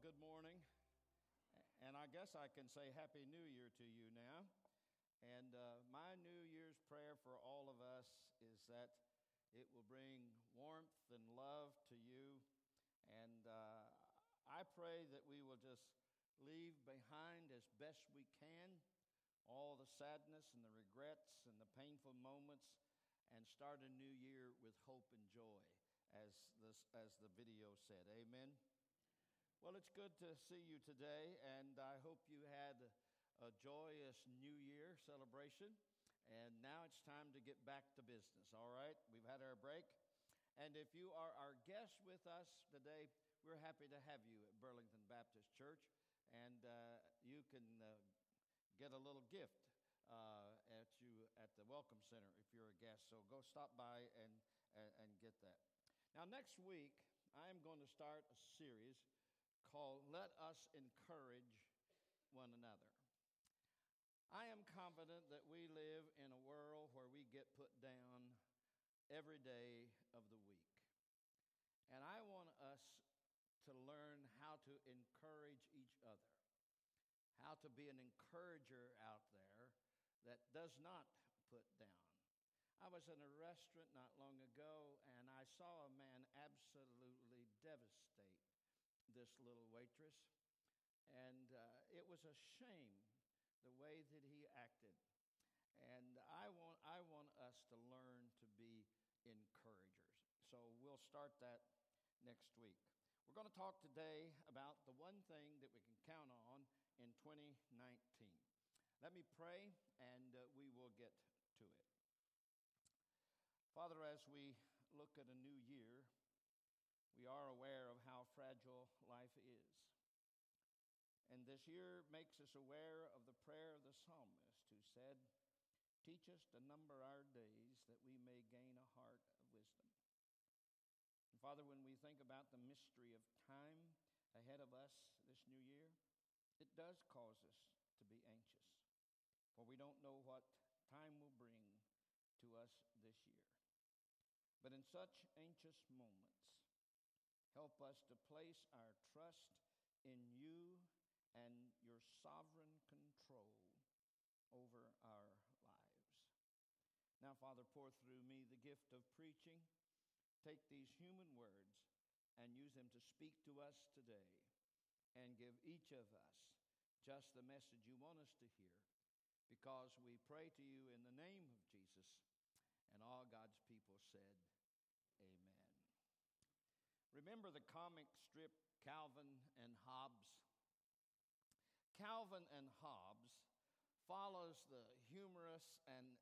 good morning. And I guess I can say Happy New Year to you now. And uh, my New Year's prayer for all of us is that it will bring warmth and love to you. And uh, I pray that we will just leave behind as best we can all the sadness and the regrets and the painful moments and start a new year with hope and joy, as, this, as the video said. Amen. Well, it's good to see you today, and I hope you had a joyous New Year celebration. And now it's time to get back to business, all right? We've had our break. And if you are our guest with us today, we're happy to have you at Burlington Baptist Church. And uh, you can uh, get a little gift uh, at you at the Welcome Center if you're a guest. So go stop by and, and, and get that. Now, next week, I am going to start a series called Let Us Encourage One Another. I am confident that we live in a world where we get put down every day of the week. And I want us to learn how to encourage each other, how to be an encourager out there that does not put down. I was in a restaurant not long ago and I saw a man absolutely devastate this little waitress. And uh, it was a shame the way that he acted. And I want, I want us to learn to be encouragers. So we'll start that next week. We're going to talk today about the one thing that we can count on in 2019. Let me pray and uh, we will get to it. Father, as we look at a new year, we are aware of how fragile life is. And this year makes us aware of the prayer of the psalmist who said, Teach us to number our days that we may gain a heart of wisdom. And Father, when we think about the mystery of time ahead of us this new year, it does cause us to be anxious, for we don't know what time will bring to us this year. But in such anxious moments, Help us to place our trust in you and your sovereign control over our lives. Now, Father, pour through me the gift of preaching. Take these human words and use them to speak to us today and give each of us just the message you want us to hear because we pray to you in the name of Jesus. And all God's people said. Remember the comic strip Calvin and Hobbes? Calvin and Hobbes follows the humorous and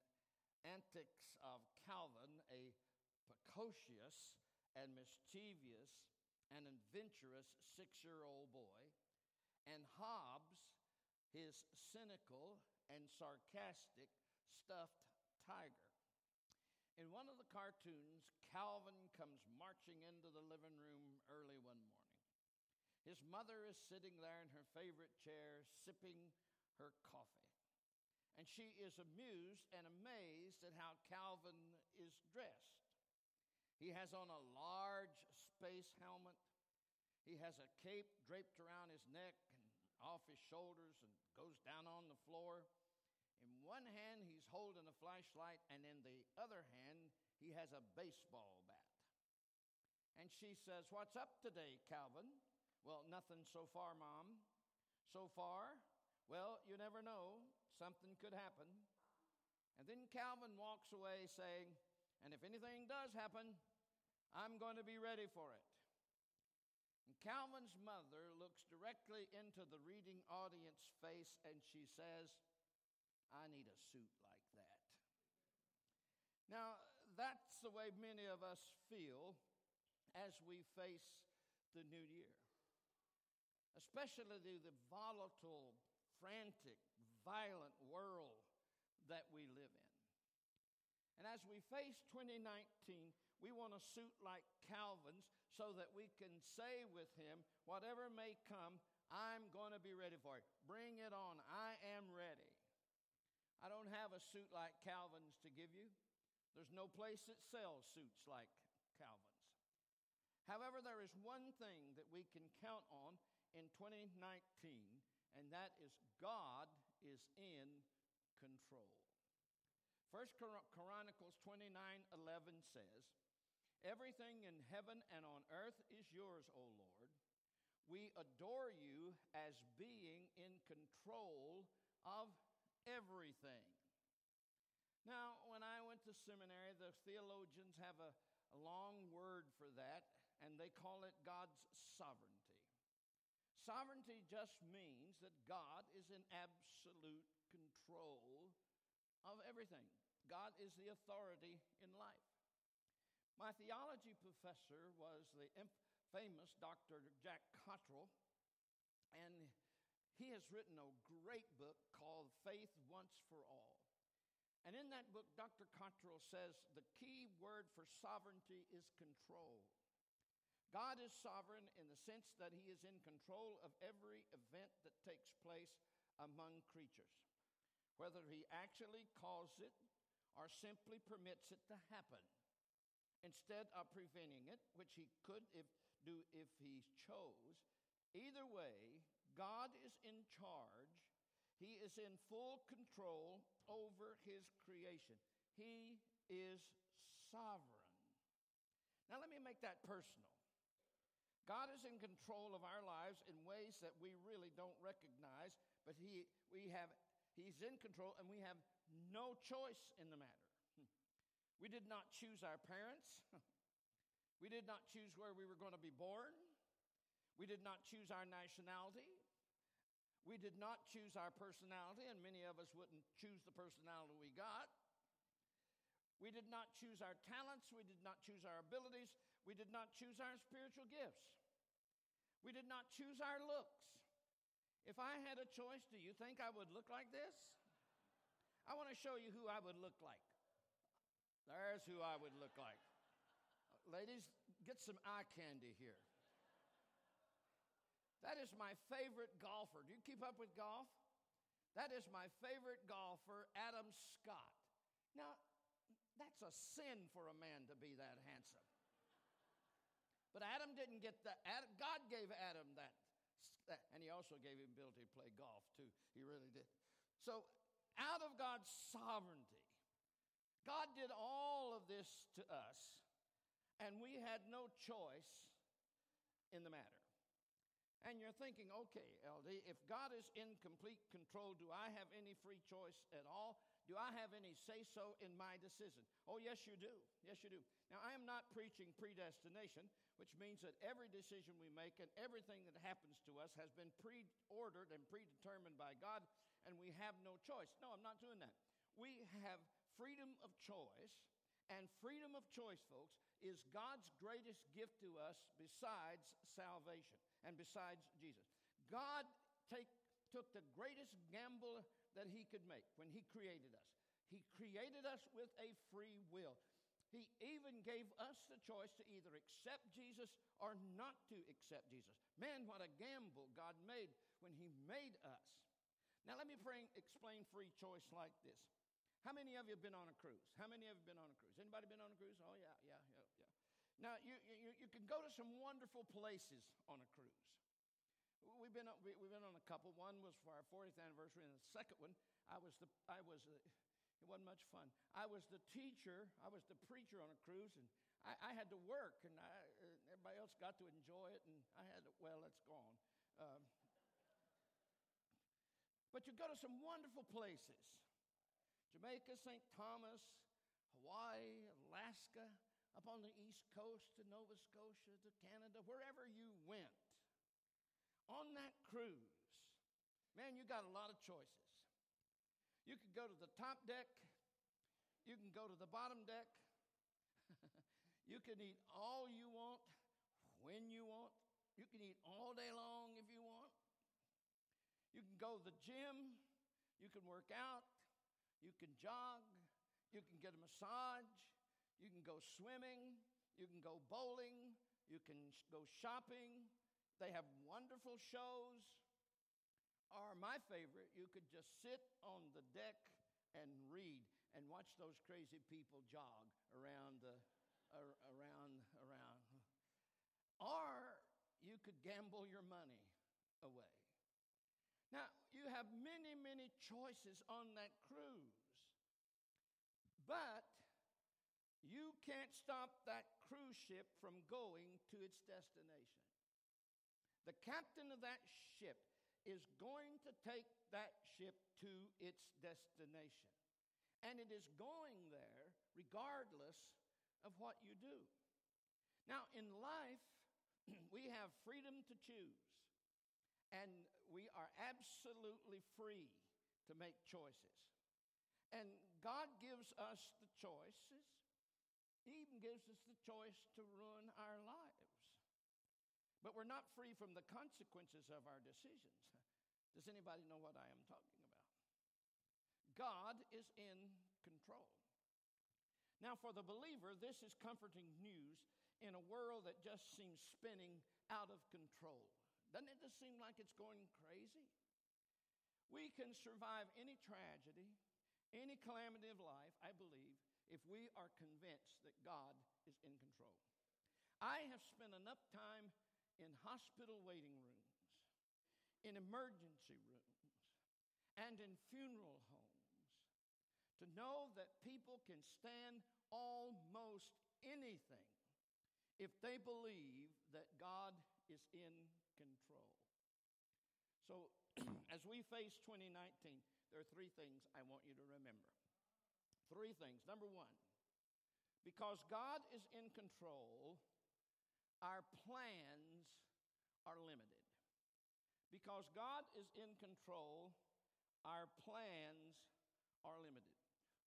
antics of Calvin, a precocious and mischievous and adventurous six year old boy, and Hobbes, his cynical and sarcastic stuffed tiger. In one of the cartoons, Calvin comes marching into the living room early one morning. His mother is sitting there in her favorite chair, sipping her coffee. And she is amused and amazed at how Calvin is dressed. He has on a large space helmet. He has a cape draped around his neck and off his shoulders and goes down on the floor. In one hand, he's holding a flashlight, and in the other hand, he has a baseball bat. And she says, What's up today, Calvin? Well, nothing so far, Mom. So far? Well, you never know. Something could happen. And then Calvin walks away saying, And if anything does happen, I'm going to be ready for it. And Calvin's mother looks directly into the reading audience face and she says, I need a suit like that. Now, that's the way many of us feel as we face the new year, especially the, volatile, frantic, violent world that we live in. And as we face 2019, we want a suit like Calvin's so that we can say with him, whatever may come, I'm going to be ready for it. Bring it on. I am ready. I don't have a suit like Calvin's to give you. There's no place that sells suits like Calvin's. However, there is one thing that we can count on in 2019, and that is God is in control. First Chronicles 29 11 says, Everything in heaven and on earth is yours, O Lord. We adore you as being in control of everything. Now, when I went to seminary, the theologians have a, a long word for that, and they call it God's sovereignty. Sovereignty just means that God is in absolute control of everything. God is the authority in life. My theology professor was the famous Dr. Jack Cottrell, and he has written a great book called Faith Once for All. And in that book, Dr. Cottrell says the key word for sovereignty is control. God is sovereign in the sense that He is in control of every event that takes place among creatures, whether He actually caused it or simply permits it to happen, instead of preventing it, which He could if, do if He chose. Either way, God is in charge. He is in full control over His creation. He is sovereign. Now, let me make that personal. God is in control of our lives in ways that we really don't recognize, but he, we have, He's in control and we have no choice in the matter. We did not choose our parents. We did not choose where we were going to be born. We did not choose our nationality. We did not choose our personality, and many of us wouldn't choose the personality we got. We did not choose our talents. We did not choose our abilities. We did not choose our spiritual gifts. We did not choose our looks. If I had a choice, do you think I would look like this? I want to show you who I would look like. There's who I would look like. Ladies, get some eye candy here. That is my favorite golfer. Do you keep up with golf? That is my favorite golfer, Adam Scott. Now, that's a sin for a man to be that handsome. But Adam didn't get that. God gave Adam that. And he also gave him ability to play golf, too. He really did. So, out of God's sovereignty, God did all of this to us, and we had no choice in the matter. And you're thinking, okay, LD, if God is in complete control, do I have any free choice at all? Do I have any say so in my decision? Oh, yes, you do. Yes, you do. Now, I am not preaching predestination, which means that every decision we make and everything that happens to us has been pre ordered and predetermined by God, and we have no choice. No, I'm not doing that. We have freedom of choice, and freedom of choice, folks, is God's greatest gift to us besides salvation and besides Jesus. God take, took the greatest gamble that he could make when he created us. He created us with a free will. He even gave us the choice to either accept Jesus or not to accept Jesus. Man, what a gamble God made when He made us. Now, let me explain free choice like this. How many of you have been on a cruise? How many of you have been on a cruise? Anybody been on a cruise? Oh, yeah, yeah, yeah. Now, you, you, you can go to some wonderful places on a cruise. We've been, we, have been on a couple. One was for our 40th anniversary, and the second one, I was the, I was the, it wasn't much fun. I was the teacher, I was the preacher on a cruise, and I, I had to work, and I, uh, everybody else got to enjoy it, and I had to, well, it's gone. Um, but you go to some wonderful places Jamaica, St. Thomas, Hawaii, Alaska, up on the East Coast to Nova Scotia to Canada, wherever you went on that cruise, man, you got a lot of choices. You could go to the top deck, you can go to the bottom deck, you can eat all you want, when you want, you can eat all day long if you want. You can go to the gym, you can work out, you can jog, you can get a massage, you can go swimming, you can go bowling, you can go shopping, they have wonderful shows. Or my favorite, you could just sit on the deck and read and watch those crazy people jog around the around around. Or you could gamble your money away. Now, you have many, many choices on that cruise. But you can't stop that cruise ship from going to its destination. The captain of that ship is going to take that ship to its destination. And it is going there regardless of what you do. Now, in life, we have freedom to choose, and we are absolutely free to make choices. And God gives us the choices, He even gives us the choice to ruin our lives. But we're not free from the consequences of our decisions. Does anybody know what I am talking about? God is in control. Now, for the believer, this is comforting news in a world that just seems spinning out of control. Doesn't it just seem like it's going crazy? We can survive any tragedy, any calamity of life, I believe, if we are convinced that God is in control. I have spent enough time in hospital waiting rooms, in emergency rooms, and in funeral homes to know that people can stand almost anything if they believe that God is in control. So, as we face 2019, there are three things I want you to remember. Three things. Number one, because God is in control, our plans are limited. Because God is in control, our plans are limited.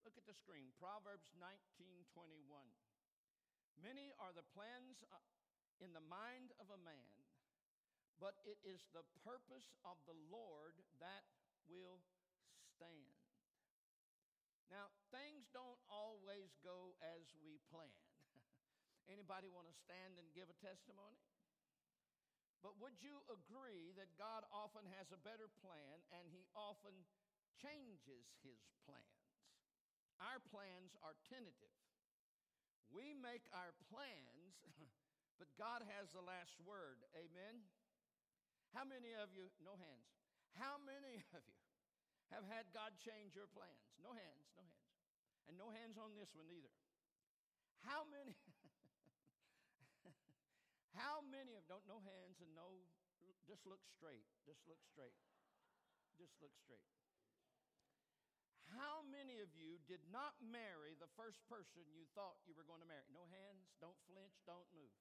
Look at the screen, Proverbs 19:21. Many are the plans uh, in the mind of a man, but it is the purpose of the Lord that will stand. Now, things don't always go as we plan. Anybody want to stand and give a testimony? But would you agree that God often has a better plan and he often changes his plans? Our plans are tentative. We make our plans, but God has the last word. Amen? How many of you, no hands, how many of you have had God change your plans? No hands, no hands. And no hands on this one either. How many, how many of, don't, no hands and no, just look straight, just look straight, just look straight. How many of you did not marry the first person you thought you were going to marry? No hands, don't flinch, don't move.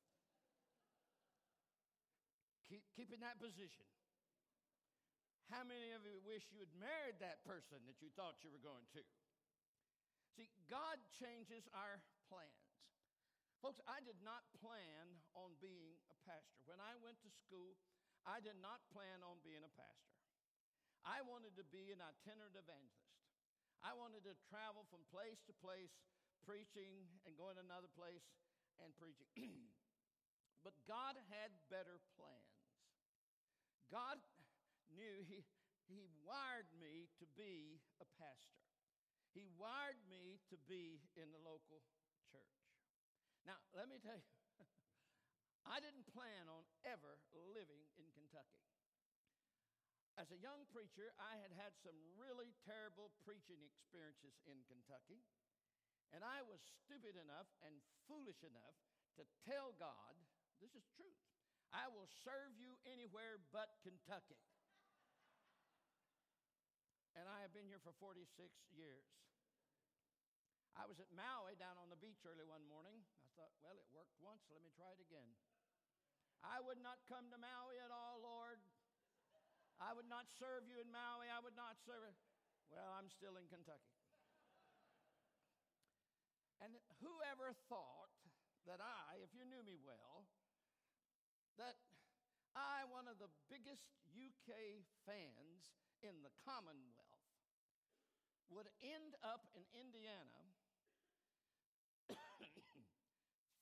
Keep, keep in that position. How many of you wish you had married that person that you thought you were going to? See, God changes our plans. Folks, I did not plan on being a pastor. When I went to school, I did not plan on being a pastor. I wanted to be an itinerant evangelist. I wanted to travel from place to place preaching and going to another place and preaching. but God had better plans. God knew He, he wired me to be a pastor, He wired me to be in the local church. Now, let me tell you, I didn't plan on ever living in Kentucky. As a young preacher, I had had some really terrible preaching experiences in Kentucky. And I was stupid enough and foolish enough to tell God, this is truth. I will serve you anywhere but Kentucky. And I have been here for 46 years. I was at Maui down on the beach early one morning. I thought, well, it worked once, let me try it again. I would not come to Maui at all, Lord. I would not serve you in Maui. I would not serve it. Well, I'm still in Kentucky. And whoever thought that I, if you knew me well, that I, one of the biggest UK fans in the Commonwealth, would end up in Indiana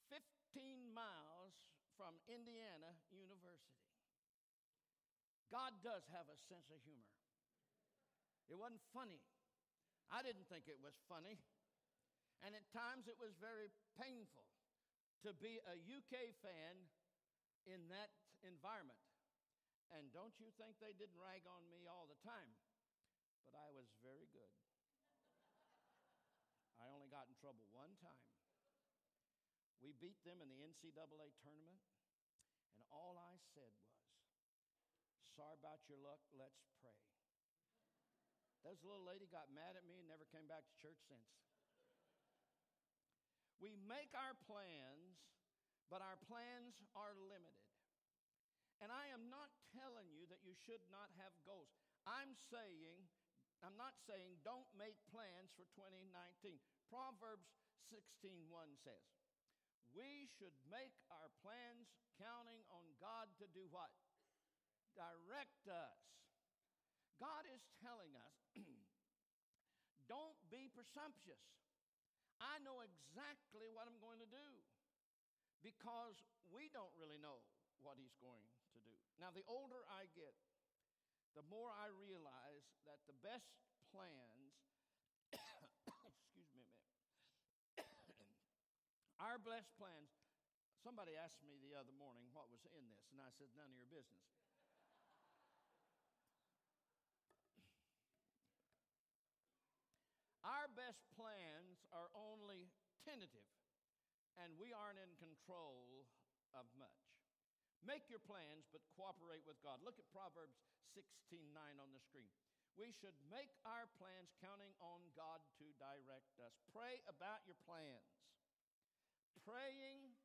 15 miles from Indiana University. God does have a sense of humor. It wasn't funny. I didn't think it was funny. And at times it was very painful to be a UK fan in that environment. And don't you think they didn't rag on me all the time? but I was very good. I only got in trouble one time. We beat them in the NCAA tournament, and all I said was, Sorry about your luck, let's pray. This little lady got mad at me and never came back to church since. We make our plans, but our plans are limited. And I am not telling you that you should not have goals. I'm saying, I'm not saying don't make plans for 2019. Proverbs 16:1 says, "We should make our plans counting on God to do what? Direct us. God is telling us, don't be presumptuous. I know exactly what I'm going to do because we don't really know what He's going to do. Now, the older I get, the more I realize that the best plans, excuse me a minute, our blessed plans. Somebody asked me the other morning what was in this, and I said, none of your business. Our best plans are only tentative, and we aren't in control of much. Make your plans, but cooperate with God. Look at Proverbs 16 9 on the screen. We should make our plans counting on God to direct us. Pray about your plans. Praying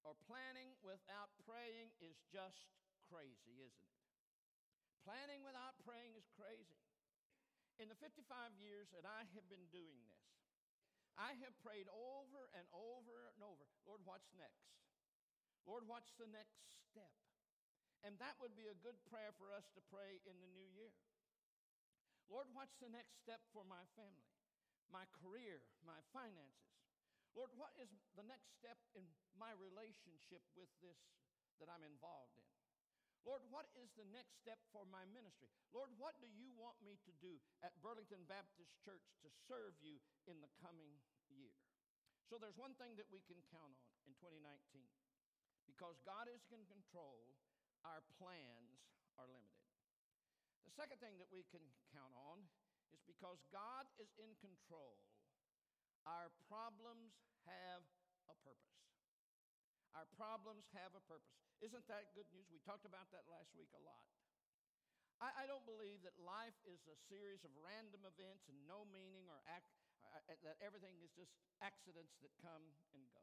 or planning without praying is just crazy, isn't it? Planning without praying is crazy. In the 55 years that I have been doing this, I have prayed over and over and over Lord, what's next? Lord, what's the next step? And that would be a good prayer for us to pray in the new year. Lord, what's the next step for my family, my career, my finances? Lord, what is the next step in my relationship with this that I'm involved in? Lord, what is the next step for my ministry? Lord, what do you want me to do at Burlington Baptist Church to serve you in the coming year? So there's one thing that we can count on in 2019 because God is in control, our plans are limited. The second thing that we can count on is because God is in control, our problems have a purpose. Our problems have a purpose. Isn't that good news? We talked about that last week a lot. I, I don't believe that life is a series of random events and no meaning or act, uh, uh, that everything is just accidents that come and go.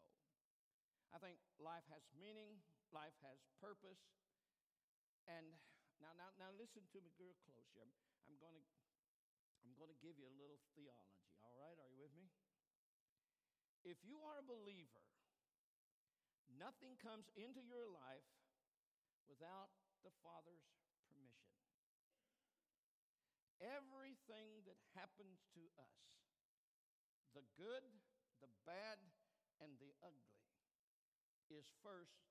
I think life has meaning, life has purpose. And now, now, now listen to me real close here. I'm, I'm going to I'm going to give you a little theology, all right? Are you with me? If you are a believer, nothing comes into your life without the Father's permission. Everything that happens to us, the good, the bad, and the ugly, is first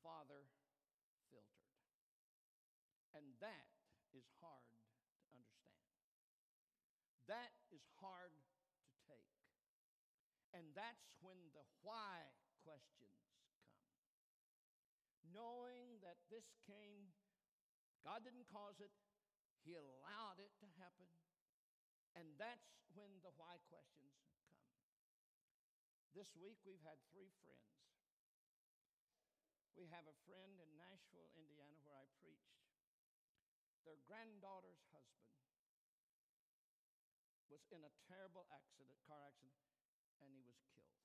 Father filtered. And that is hard to understand. That is hard to take. And that's when the why questions come. Knowing that this came, God didn't cause it, He allowed it to happen. And that's when the why questions come. This week we've had three friends we have a friend in Nashville, Indiana, where I preached. Their granddaughter's husband was in a terrible accident, car accident, and he was killed.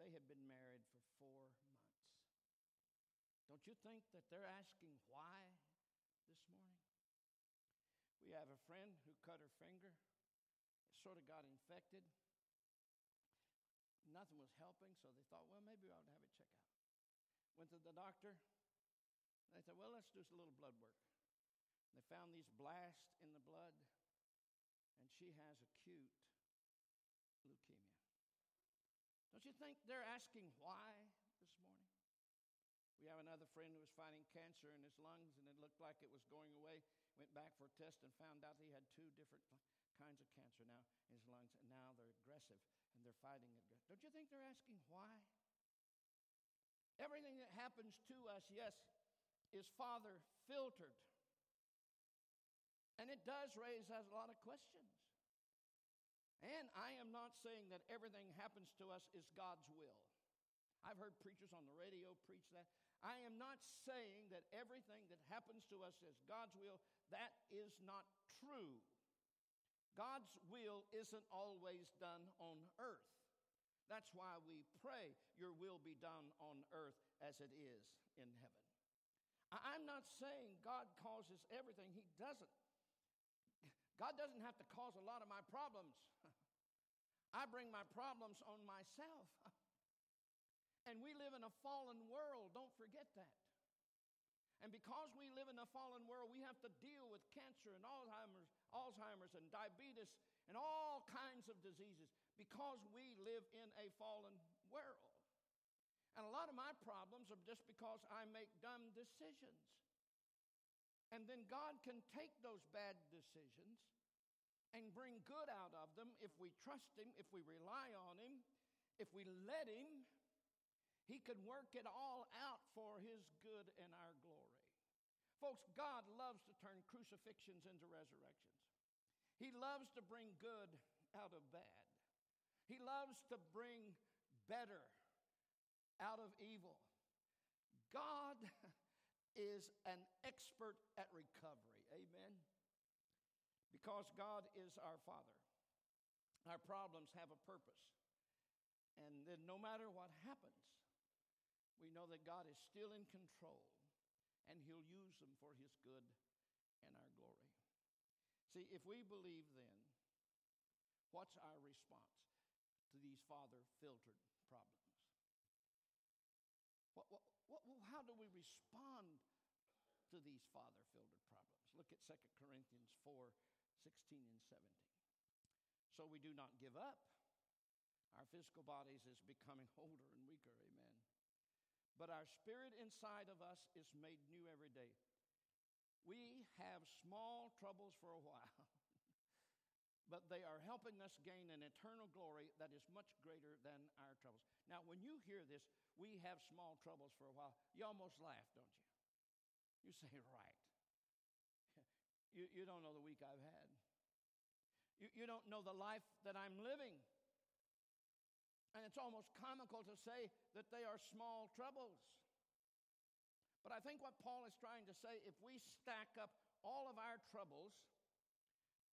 They had been married for four months. Don't you think that they're asking why this morning? We have a friend who cut her finger, it sort of got infected. Nothing was helping, so they thought, well, maybe I ought to have it checked out. Went to the doctor. They said, well, let's do a little blood work. They found these blasts in the blood, and she has acute leukemia. Don't you think they're asking why this morning? We have another friend who was fighting cancer in his lungs, and it looked like it was going away. Went back for a test and found out he had two different kinds of cancer now in his lungs, and now they're aggressive and they're fighting it. Don't you think they're asking why? Everything that happens to us, yes, is Father filtered. And it does raise us a lot of questions. And I am not saying that everything happens to us is God's will. I've heard preachers on the radio preach that. I am not saying that everything that happens to us is God's will. That is not true. God's will isn't always done on earth. That's why we pray, Your will be done on earth as it is in heaven. I'm not saying God causes everything, He doesn't. God doesn't have to cause a lot of my problems. I bring my problems on myself. And we live in a fallen world, don't forget that. And because we live in a fallen world, we have to deal with cancer and Alzheimer's, Alzheimer's and diabetes and all kinds of diseases because we live in a fallen world. And a lot of my problems are just because I make dumb decisions. And then God can take those bad decisions and bring good out of them if we trust Him, if we rely on Him, if we let Him. He can work it all out for His good and our glory. Folks, God loves to turn crucifixions into resurrections. He loves to bring good out of bad. He loves to bring better out of evil. God is an expert at recovery. Amen. Because God is our Father. Our problems have a purpose. And then no matter what happens, we know that God is still in control and He'll use them for His good and our glory. See, if we believe then, what's our response to these Father filtered problems? What, what, how do we respond to these father filtered problems? Look at 2 Corinthians 4 16 and 17. So we do not give up. Our physical bodies is becoming older and weaker, amen. But our spirit inside of us is made new every day. We have small troubles for a while, but they are helping us gain an eternal glory that is much greater than our troubles. Now, when you hear this, we have small troubles for a while, you almost laugh, don't you? You say, right. You, you don't know the week I've had. You, you don't know the life that I'm living. And it's almost comical to say that they are small troubles. But I think what Paul is trying to say if we stack up all of our troubles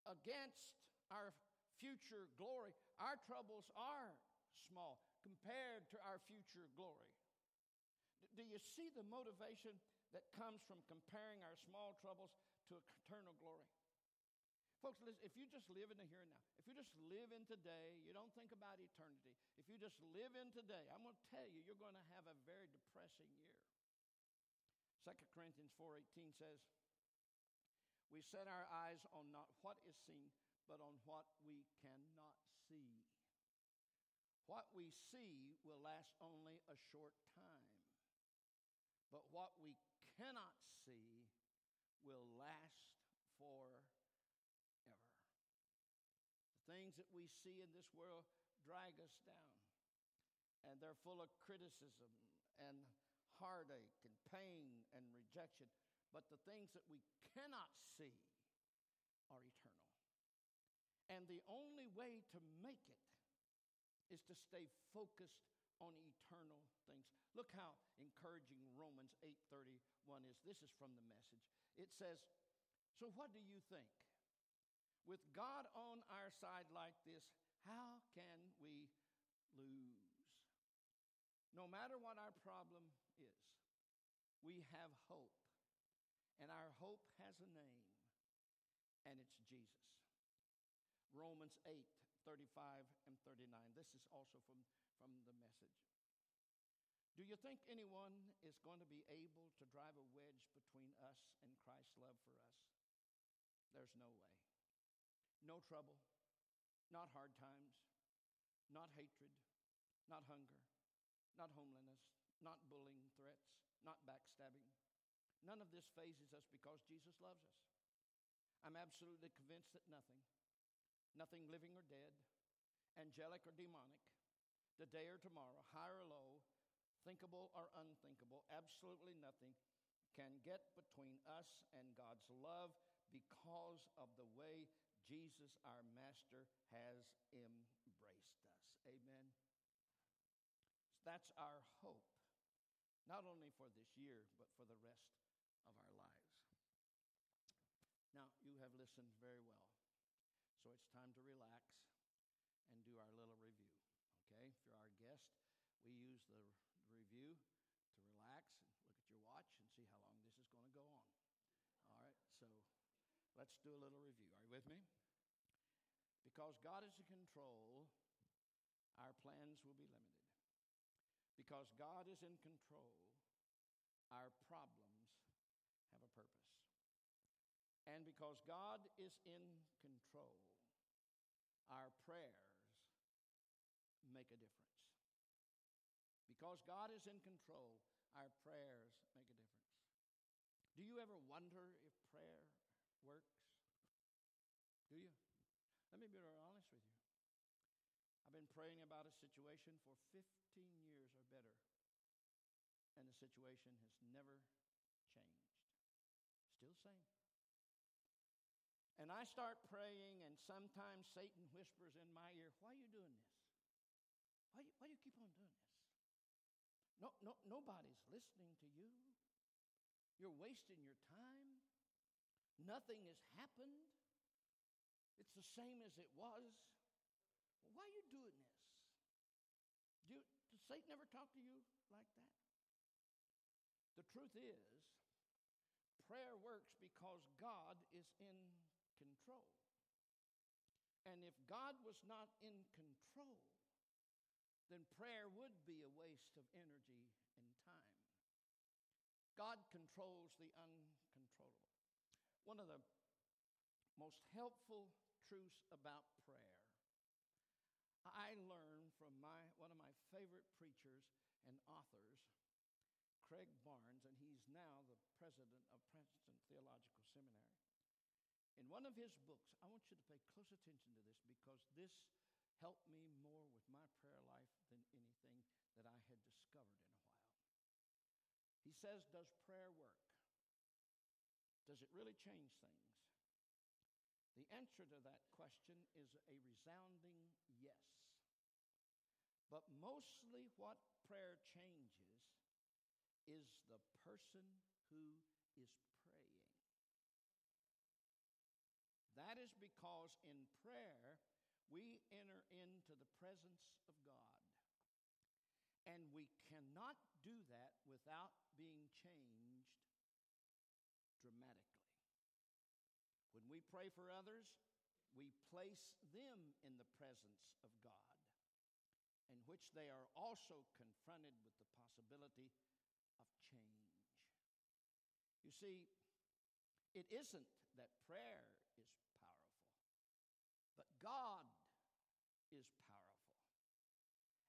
against our future glory, our troubles are small compared to our future glory. Do you see the motivation that comes from comparing our small troubles to eternal glory? Folks, listen, if you just live in the here and now, if you just live in today, you don't think about eternity, if you just live in today, I'm going to tell you, you're going to have a very depressing year. 2 Corinthians 4.18 says, We set our eyes on not what is seen, but on what we cannot see. What we see will last only a short time, but what we cannot see will last forever. The things that we see in this world drag us down, and they're full of criticism and heartache and pain and rejection. But the things that we cannot see are eternal. And the only way to make it is to stay focused on eternal things. Look how encouraging Romans 8:31 is. This is from the message. It says, "So what do you think? With God on our side like this, how can we lose? No matter what our problem is, we have hope. And our hope has a name, and it's Jesus. Romans 8, 35 and 39. This is also from, from the message. Do you think anyone is going to be able to drive a wedge between us and Christ's love for us? There's no way. No trouble, not hard times, not hatred, not hunger, not homelessness, not bullying threats, not backstabbing. None of this fazes us because Jesus loves us. I'm absolutely convinced that nothing, nothing living or dead, angelic or demonic, today or tomorrow, high or low, thinkable or unthinkable, absolutely nothing can get between us and God's love because of the way Jesus, our Master, has embraced us. Amen. That's our hope, not only for this year, but for the rest of our lives. Now, you have listened very well, so it's time to relax and do our little review. Okay? If you're our guest, we use the review to relax and look at your watch and see how long this is going to go on. All right, so let's do a little review. Are you with me? Because God is in control, our plans will be limited. Because God is in control, our problems have a purpose. And because God is in control, our prayers make a difference. Because God is in control, our prayers make a difference. Do you ever wonder if prayer works? Do you? Let me be honest with you. I've been praying about a situation for 15 years or better, and the situation has never changed. Still same. I start praying, and sometimes Satan whispers in my ear, Why are you doing this? Why, why do you keep on doing this? No, no, nobody's listening to you. You're wasting your time. Nothing has happened. It's the same as it was. Why are you doing this? Do, does Satan ever talk to you like that? The truth is, prayer works because God is in control. And if God was not in control, then prayer would be a waste of energy and time. God controls the uncontrollable. One of the most helpful truths about prayer I learned from my, one of my favorite preachers and authors, Craig Barnes, and he's now the president of Princeton Theological Seminary. In one of his books, I want you to pay close attention to this because this helped me more with my prayer life than anything that I had discovered in a while. He says, Does prayer work? Does it really change things? The answer to that question is a resounding yes. But mostly what prayer changes is the person who is praying. That is because in prayer, we enter into the presence of God. And we cannot do that without being changed dramatically. When we pray for others, we place them in the presence of God, in which they are also confronted with the possibility of change. You see, it isn't that prayer God is powerful.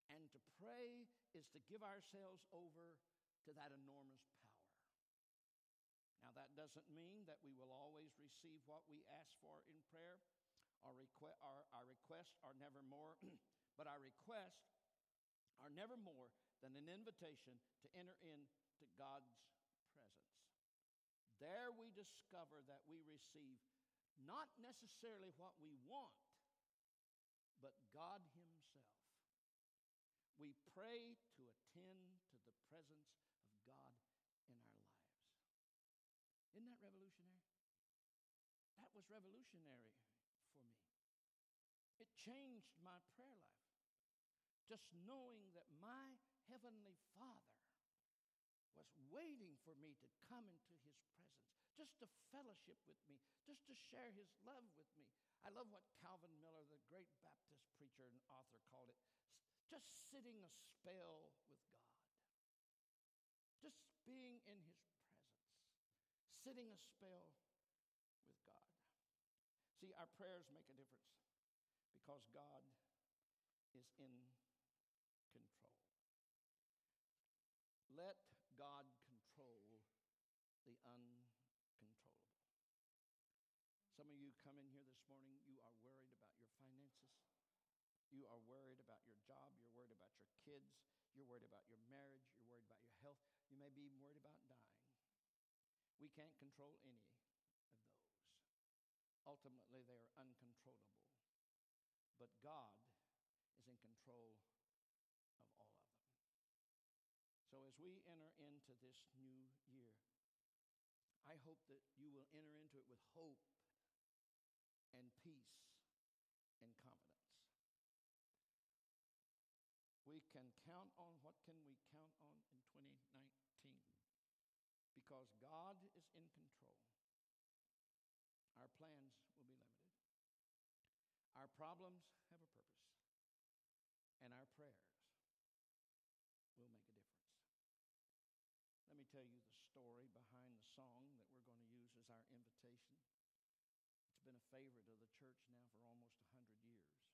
And to pray is to give ourselves over to that enormous power. Now, that doesn't mean that we will always receive what we ask for in prayer. Our, requ- our, our requests are never more, but our requests are never more than an invitation to enter into God's presence. There we discover that we receive not necessarily what we want, but God Himself. We pray to attend to the presence of God in our lives. Isn't that revolutionary? That was revolutionary for me. It changed my prayer life. Just knowing that my Heavenly Father was waiting for me to come into His presence, just to fellowship with me, just to share His love with me. I love what Calvin Miller, the great Baptist preacher and author, called it just sitting a spell with God, just being in His presence, sitting a spell with God. See, our prayers make a difference because God is in control. Let God control the uncontrollable. Some of you come in here this morning, you are worried about your finances. You are worried about your job. You're worried about your kids. You're worried about your marriage. You're worried about your health. You may be worried about dying. We can't control any of those. Ultimately, they are uncontrollable. But God is in control of all of them. So as we enter into this new year, I hope that you will enter into it with hope and peace and confidence. We can count on what can we count on in 2019? Because God is in control. Our plans will be limited. Our problems have a purpose. And our prayers will make a difference. Let me tell you the story behind the song that we're going to use as our invitation. It's been a favorite of the church now for almost 100 years.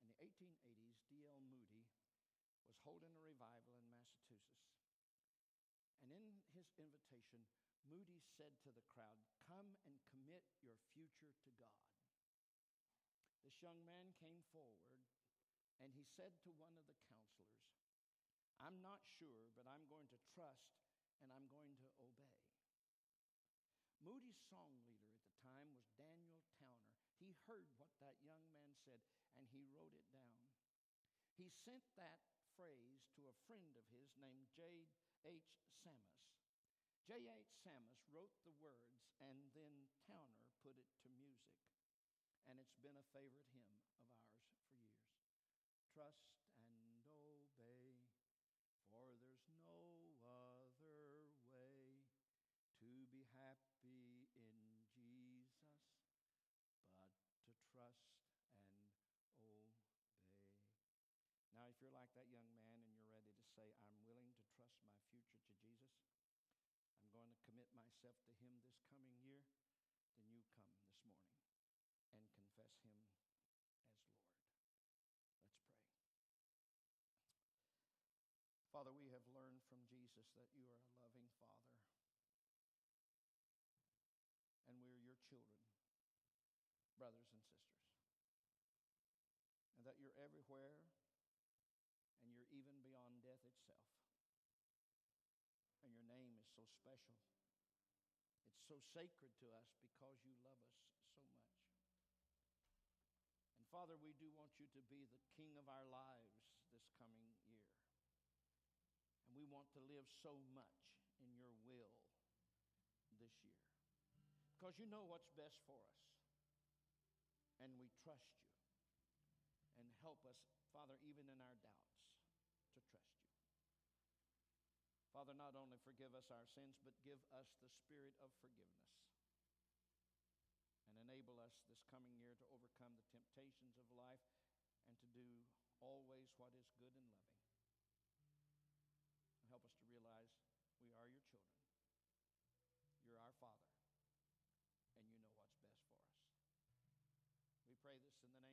In the 1880s, D.L. Moody holding a revival in Massachusetts. And in his invitation, Moody said to the crowd, Come and commit your future to God. This young man came forward and he said to one of the counselors, I'm not sure, but I'm going to trust and I'm going to obey. Moody's song leader at the time was Daniel Towner. He heard what that young man said and he wrote it down. He sent that phrase to a friend of his named J. H. Sammis. J. H. Sammis wrote the words and then Towner put it to music. And it's been a favorite hymn of ours for years. Trust and obey, for there's no other way to be happy in Jesus but to trust and obey. Now, if you're like that young man and you're ready to say, I'm willing to trust my future to Jesus, I'm going to commit myself to Him this coming year, then you come this morning and confess Him as Lord. Let's pray. Father, we have learned from Jesus that you are a loving Father, and we're your children, brothers and sisters, and that you're everywhere and you're even beyond death itself. And your name is so special. It's so sacred to us because you love us so much. And Father, we do want you to be the king of our lives this coming year. And we want to live so much in your will this year. Because you know what's best for us. And we trust you. And help us, Father, even in our doubts, Father, not only forgive us our sins, but give us the spirit of forgiveness and enable us this coming year to overcome the temptations of life and to do always what is good and loving. And help us to realize we are your children. You're our Father, and you know what's best for us. We pray this in the name